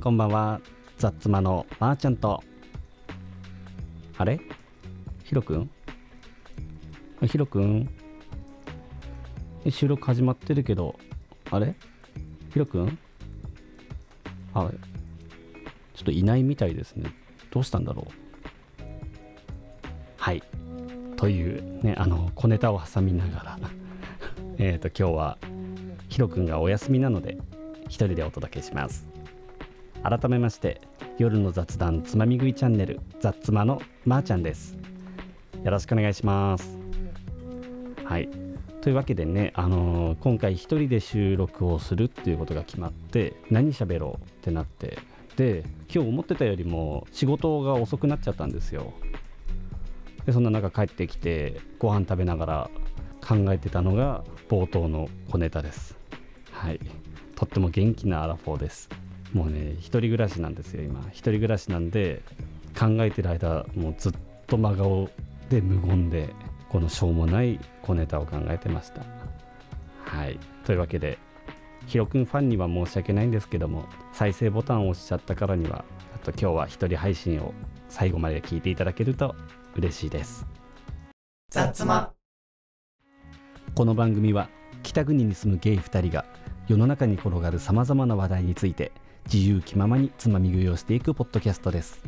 んこんばんは。ザッツマのまーちゃんと。あれ？ヒロくんヒロくん収録始まってるけどあれ？ヒロくんあちょっといないみたいですね。どうしたんだろう？はい。というねあの小ネタを挟みながら。えっと今日はヒロくんがお休みなので一人でお届けします。改めまして夜の雑談つまみ食いチャンネルザッツマのまーちゃんです。よろしくお願いします。はい。というわけでね、あのー今回一人で収録をするっていうことが決まって何喋ろうってなってで今日思ってたよりも仕事が遅くなっちゃったんですよ。でそんな中帰ってきてご飯食べながら考えてたのが冒頭の小ネタです。はい。とっても元気なアラフォーです。もうね一人暮らしなんですよ今。一人暮らしなんで考えてる間もうずっと真顔で無言でこのしょうもない小ネタを考えてました。はい。というわけでヒロくんファンには申し訳ないんですけども再生ボタンを押しちゃったからにはあと今日は一人配信を最後まで聞いていただけると嬉しいです。雑ま。この番組は北国に住むゲイ2人が世の中に転がるさまざまな話題について自由気ままにつまみ食いをしていくポッドキャストです。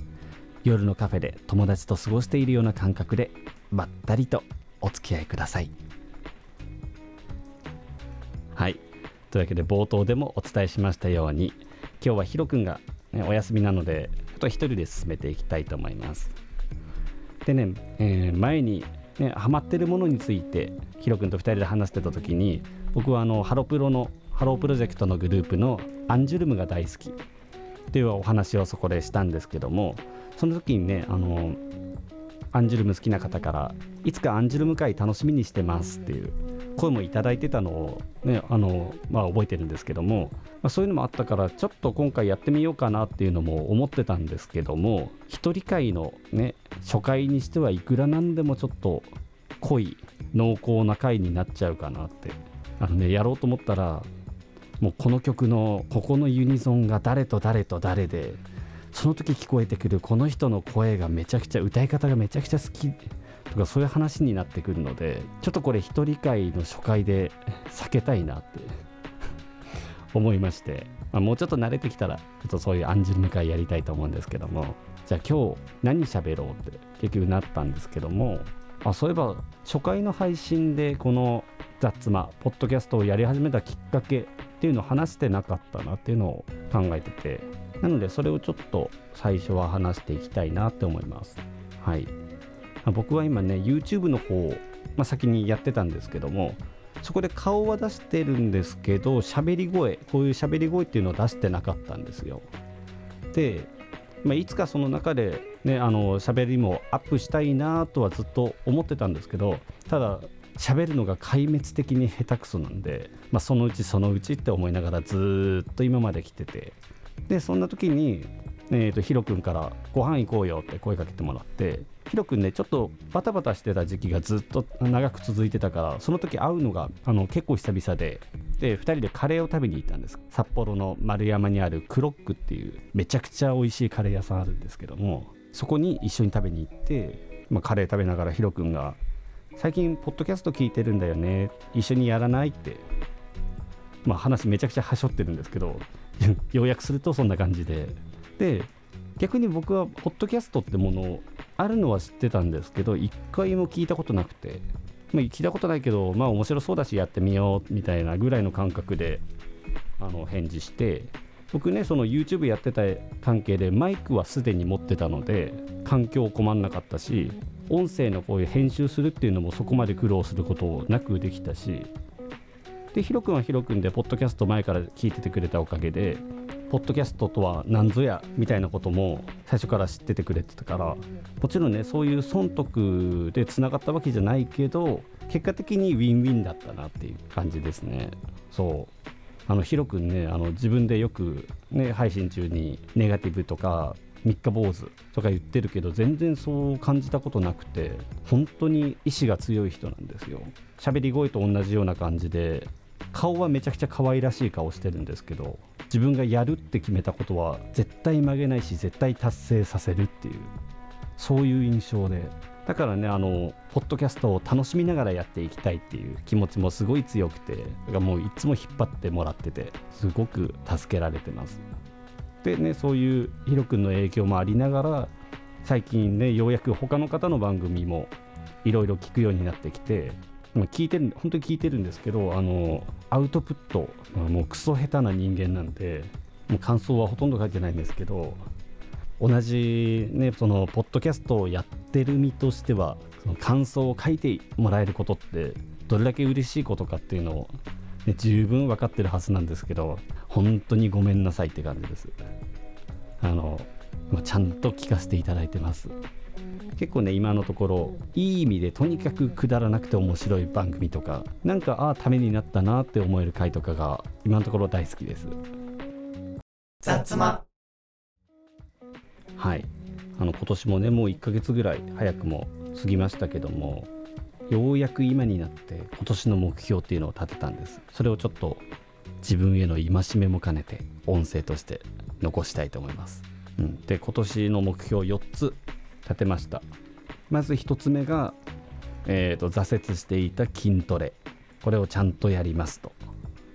夜のカフェで友達と過ごしているような感覚でまったりとお付き合いください。はい。というわけで冒頭でもお伝えしましたように今日はヒロくんが、ね、お休みなのでちょっと一人で進めていきたいと思います。でね、えー前にね、ハマってるものについてヒロ君と2人で話してた時に僕はあのハロプロのハロープロジェクトのグループのアンジュルムが大好き。っていうお話をそこでしたんですけどもその時にねあのアンジュルム好きな方からいつかアンジュルム会楽しみにしてますっていう声もいただいてたのをねあのまあ覚えてるんですけども、まあ、そういうのもあったからちょっと今回やってみようかなっていうのも思ってたんですけども一人会のね初回にしてはいくらなんでもちょっと濃い濃厚な回になっちゃうかなって。あのねやろうと思ったらもうこの曲のここのユニゾンが誰と誰と誰でその時聞こえてくるこの人の声がめちゃくちゃ歌い方がめちゃくちゃ好きとかそういう話になってくるのでちょっとこれ一人会の初回で避けたいなって思いまして、まあ、もうちょっと慣れてきたらちょっとそういうアンジュルム会やりたいと思うんですけどもじゃあ今日何喋ろうって結局なったんですけどもあそういえば初回の配信でこの「ザッツマ」ポッドキャストをやり始めたきっかけっていうのを話してなかったなっていうのを考えててなのでそれをちょっと最初は話していきたいなって思います。はい。僕は今ね YouTube の方を、まあ、先にやってたんですけどもそこで顔は出してるんですけど喋り声こういう喋り声っていうのを出してなかったんですよ。で、まあ、いつかその中でねあの喋りもアップしたいなとはずっと思ってたんですけどただ喋るのが壊滅的に下手くそなんで、まあ、そのうちそのうちって思いながらずっと今まで来てて。でそんな時に、えー、とヒロ君から「ご飯行こうよ」って声かけてもらってヒロ君ねちょっとバタバタしてた時期がずっと長く続いてたからその時会うのがあの結構久々でで2人でカレーを食べに行ったんです。札幌の丸山にあるクロックっていうめちゃくちゃ美味しいカレー屋さんあるんですけどもそこに一緒に食べに行って、まあ、カレー食べながらヒロ君が「最近ポッドキャスト聞いてるんだよね一緒にやらない?」ってまあ話めちゃくちゃはしょってるんですけど 要約するとそんな感じでで逆に僕はポッドキャストってものあるのは知ってたんですけど一回も聞いたことなくて、まあ、聞いたことないけどまあ面白そうだしやってみようみたいなぐらいの感覚であの返事して僕ねその YouTube やってた関係でマイクはすでに持ってたので環境困んなかったし音声のこういう編集するっていうのもそこまで苦労することなくできたしでヒロ君はヒロ君でポッドキャスト前から聞いててくれたおかげでポッドキャストとは何ぞやみたいなことも最初から知っててくれてたからもちろんねそういう損得でつながったわけじゃないけど結果的にウィンウィンだったなっていう感じですね。そう。あのヒロ君ねあの自分でよくね配信中にネガティブとか三日坊主とか言ってるけど全然そう感じたことなくて本当に意志が強い人なんですよ。喋り声と同じような感じで顔はめちゃくちゃ可愛らしい顔してるんですけど自分がやるって決めたことは絶対曲げないし絶対達成させるっていう。そういう印象で。だからねあのポッドキャストを楽しみながらやっていきたいっていう気持ちもすごい強くてだからもういつも引っ張ってもらっててすごく助けられてます。でねそういうヒロ君の影響もありながら最近ねようやく他の方の番組もいろいろ聞くようになってきて聞いてる本当に聞いてるんですけどあのアウトプットもうクソ下手な人間なんでもう感想はほとんど書いてないんですけど同じねそのポッドキャストをやってる身としてはその感想を書いてもらえることってどれだけ嬉しいことかっていうのを、ね、十分分かってるはずなんですけど本当にごめんなさいって感じです。あのちゃんと聞かせていただいてます。結構ね今のところいい意味でとにかくくだらなくて面白い番組とかなんかああためになったなって思える回とかが今のところ大好きです。雑はい。あの今年もねもう1ヶ月ぐらい早くも過ぎましたけどもようやく今になって今年の目標っていうのを立てたんです。それをちょっと自分への戒めも兼ねて音声として残したいと思います、うん、で今年の目標4つ立てました。まず1つ目が、えーと、挫折していた筋トレ。これをちゃんとやりますと。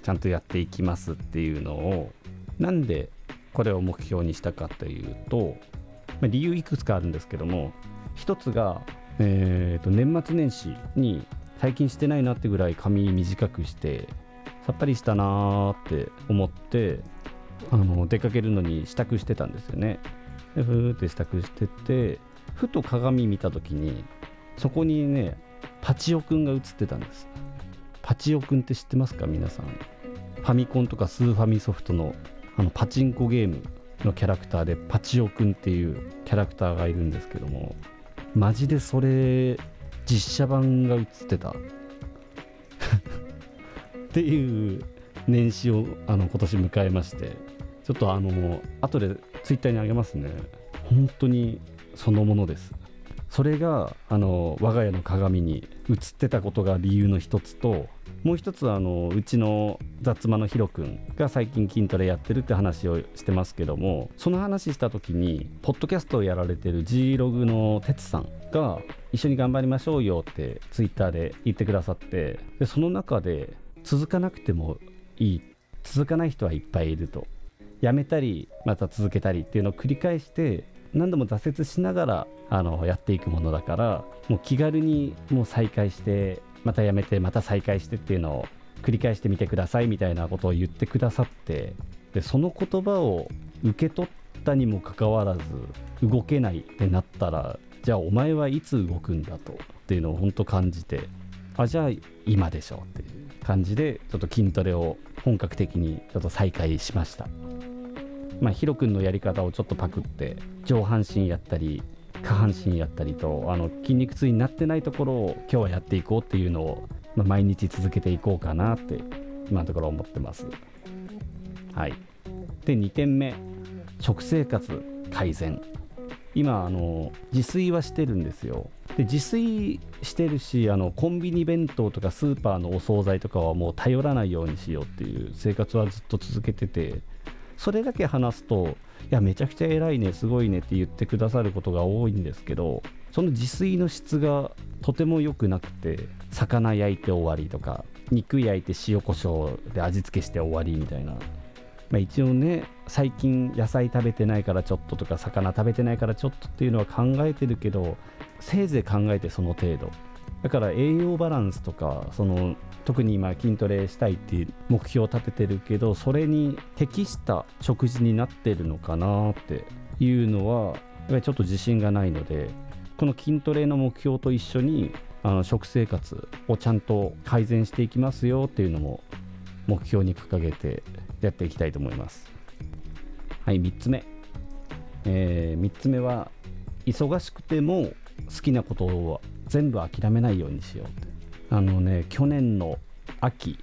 ちゃんとやっていきますっていうのをなんでこれを目標にしたかというと、まあ、理由いくつかあるんですけども1つが、えーと、年末年始に最近してないなってぐらい髪短くしてさっぱりしたなーって思ってあの出かけるのに支度してたんですよね。でふーって支度しててふと鏡見た時にそこにねパチオくんが映ってたんです。パチオくんって知ってますか？皆さん。ファミコンとかスーファミソフトのあのパチンコゲーム。のキャラクターでパチオくんっていうキャラクターがいるんですけどもマジでそれ実写版が映ってた。っていう年始をあの今年迎えましてちょっとあの後でツイッターにあげますね。本当にそのものです。それがあの我が家の鏡に映ってたことが理由の一つともう一つあのうちの雑間のヒロ君が最近筋トレやってるって話をしてますけどもその話した時にポッドキャストをやられてる G ログの哲さんが一緒に頑張りましょうよってツイッターで言ってくださってでその中で続かなくてもいい続かない人はいっぱいいると。やめたりまた続けたりっていうのを繰り返して何度も挫折しながらあのやっていくものだからもう気軽にもう再開してまたやめてまた再開してっていうのを繰り返してみてくださいみたいなことを言ってくださってでその言葉を受け取ったにもかかわらず動けないってなったらじゃあお前はいつ動くんだとっていうのを本当感じてあじゃあ今でしょうっていう感じでちょっと筋トレを本格的にちょっと再開しました。まあ、ヒロ君のやり方をちょっとパクって上半身やったり下半身やったりとあの筋肉痛になってないところを今日はやっていこうっていうのを、まあ、毎日続けていこうかなって今のところ思ってます。はい、で2点目。食生活改善。今あの自炊はしてるんですよ。で自炊してるしあのコンビニ弁当とかスーパーのお惣菜とかはもう頼らないようにしようっていう生活はずっと続けててそれだけ話すといやめちゃくちゃ偉いねすごいねって言ってくださることが多いんですけどその自炊の質がとても良くなくて魚焼いて終わりとか肉焼いて塩コショウで味付けして終わりみたいな、まあ、一応ね最近野菜食べてないからちょっととか魚食べてないからちょっとっていうのは考えてるけどせいぜい考えてその程度。だから栄養バランスとかその特に今筋トレしたいっていう目標を立ててるけどそれに適した食事になってるのかなっていうのはやっぱりちょっと自信がないのでこの筋トレの目標と一緒にあの食生活をちゃんと改善していきますよっていうのも目標に掲げてやっていきたいと思います。はい3つ目、えー、3つ目は忙しくても好きなことを全部諦めないようにしようって。あのね去年の秋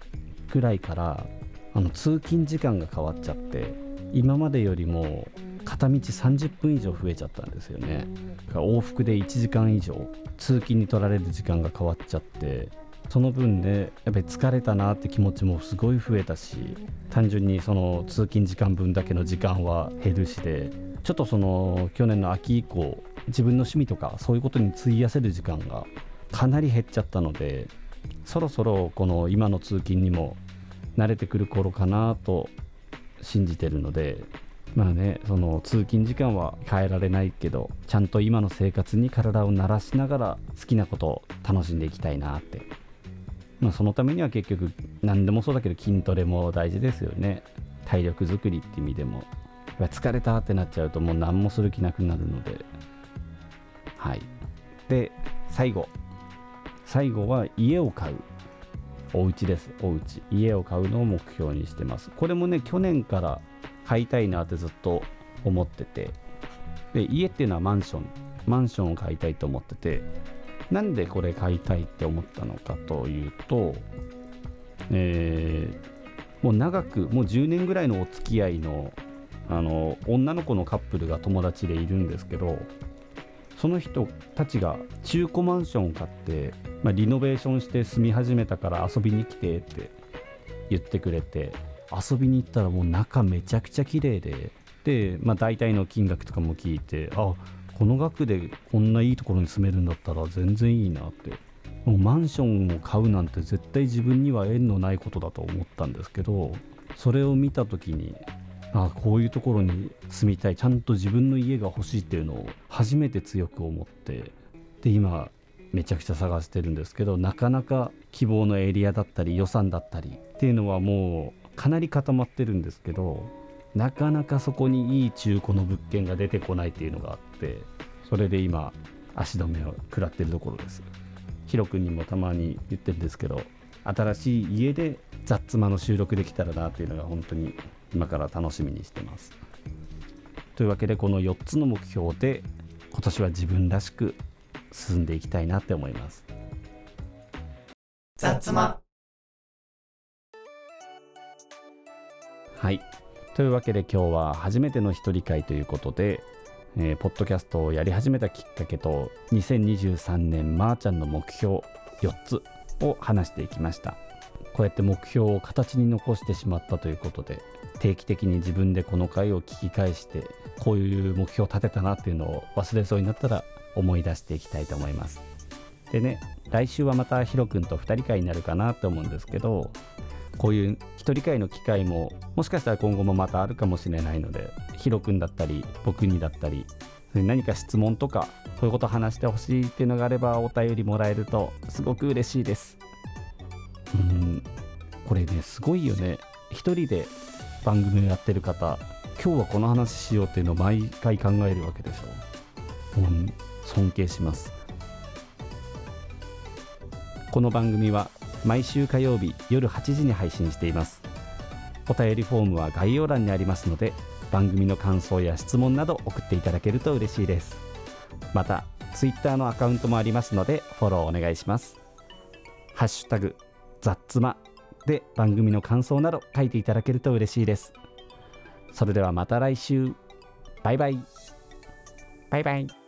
くらいからあの通勤時間が変わっちゃって今までよりも片道30分以上増えちゃったんですよね。往復で1時間以上通勤に取られる時間が変わっちゃってその分でやっぱり疲れたなって気持ちもすごい増えたし単純にその通勤時間分だけの時間は減るしでちょっとその去年の秋以降自分の趣味とかそういうことに費やせる時間がかなり減っちゃったのでそろそろこの今の通勤にも慣れてくる頃かなと信じてるのでまあねその通勤時間は変えられないけどちゃんと今の生活に体を慣らしながら好きなことを楽しんでいきたいなって。まあそのためには結局何でもそうだけど筋トレも大事ですよね。体力づくりって意味でも。疲れたってなっちゃうともう何もする気なくなるので。はい。で最後。最後は家を買う。お家です。お家。家を買うのを目標にしてます。これもね去年から買いたいなってずっと思ってて。で家っていうのはマンション。マンションを買いたいと思ってて。なんでこれ買いたいって思ったのかというとえー、もう長くもう10年ぐらいのお付き合いのあの女の子のカップルが友達でいるんですけどその人たちが中古マンションを買って、まあ、リノベーションして住み始めたから遊びに来てって言ってくれて遊びに行ったらもう中めちゃくちゃ綺麗でで、まあ、大体の金額とかも聞いてあこの額でこんないいところに住めるんだったら全然いいなって。もうマンションを買うなんて絶対自分には縁のないことだと思ったんですけどそれを見た時にあこういうところに住みたい。ちゃんと自分の家が欲しいっていうのを初めて強く思ってで今めちゃくちゃ探してるんですけどなかなか希望のエリアだったり予算だったりっていうのはもうかなり固まってるんですけどなかなかそこにいい中古の物件が出てこないっていうのがあってそれで今足止めを食らってるところです。ヒロ君にもたまに言ってるんですけど新しい家で雑妻の収録できたらなっていうのが本当に今から楽しみにしてます。というわけでこの4つの目標で今年は自分らしく進んでいきたいなって思います。雑間はい。というわけで今日は初めての一人会ということで、えー、ポッドキャストをやり始めたきっかけと2023年まーちゃんの目標4つを話していきましたこうやって目標を形に残してしまったということで定期的に自分でこの回を聞き返してこういう目標を立てたなっていうのを忘れそうになったら思い出していきたいと思います。でね来週はまたヒロ君と2人会になるかなって思うんですけどこういう一人会の機会ももしかしたら今後もまたあるかもしれないのでヒロ君だったり僕にだったり何か質問とかこういうこと話してほしいっていうのがあればお便りもらえるとすごく嬉しいです。うん。これねすごいよね。一人で番組をやってる方今日はこの話しようっていうのを毎回考えるわけでしょ。もう尊敬します。この番組は毎週火曜日夜8時に配信しています。お便りフォームは概要欄にありますので番組の感想や質問など送っていただけると嬉しいです。また Twitter のアカウントもありますのでフォローお願いします。ハッシュタグ雑妻で番組の感想など書いていただけると嬉しいです。それではまた来週。バイバイ。バイバイ。